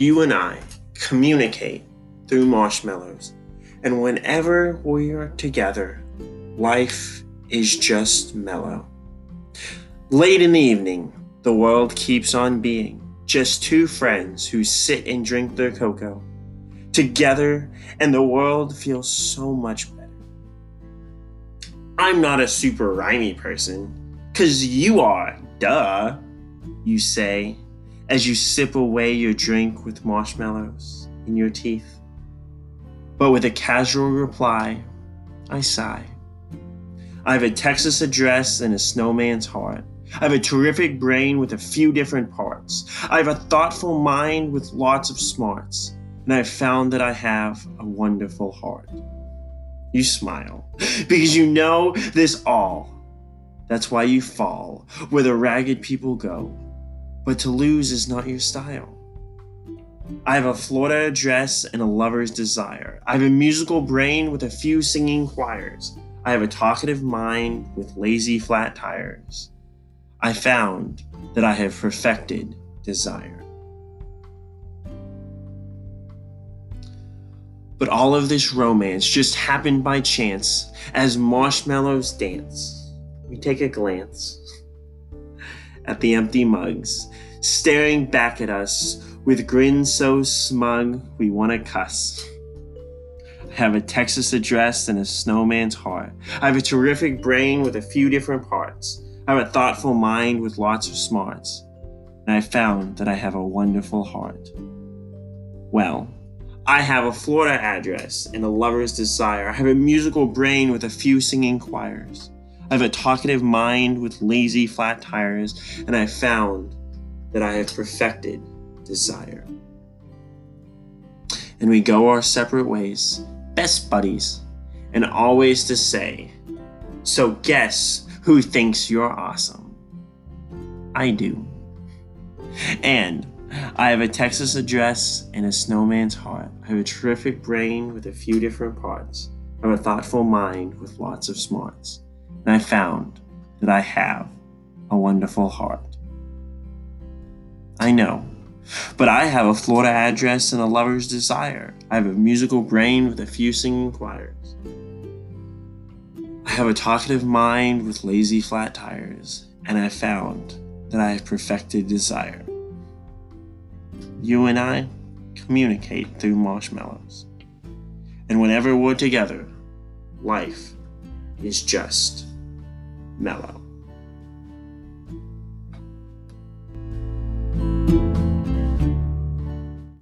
You and I communicate through marshmallows, and whenever we are together, life is just mellow. Late in the evening, the world keeps on being just two friends who sit and drink their cocoa together, and the world feels so much better. I'm not a super rhymy person, cause you are, duh, you say as you sip away your drink with marshmallows in your teeth. But with a casual reply, I sigh. I have a Texas address and a snowman's heart. I have a terrific brain with a few different parts. I have a thoughtful mind with lots of smarts. And I've found that I have a wonderful heart. You smile because you know this all. That's why you fall where the ragged people go. But to lose is not your style. I have a Florida address and a lover's desire. I have a musical brain with a few singing choirs. I have a talkative mind with lazy flat tires. I found that I have perfected desire. But all of this romance just happened by chance as marshmallows dance. We take a glance at the empty mugs, staring back at us with grins so smug we want to cuss. I have a Texas address and a snowman's heart. I have a terrific brain with a few different parts. I have a thoughtful mind with lots of smarts. And I found that I have a wonderful heart. Well, I have a Florida address and a lover's desire. I have a musical brain with a few singing choirs. I have a talkative mind with lazy flat tires, and I found that I have perfected desire. And we go our separate ways, best buddies, and always to say, So guess who thinks you're awesome? I do. And I have a Texas address and a snowman's heart. I have a terrific brain with a few different parts. I have a thoughtful mind with lots of smarts. And I found that I have a wonderful heart. I know, but I have a Florida address and a lover's desire. I have a musical brain with a few singing choirs. I have a talkative mind with lazy flat tires, and I found that I have perfected desire. You and I communicate through marshmallows. And whenever we're together, life is just mellow.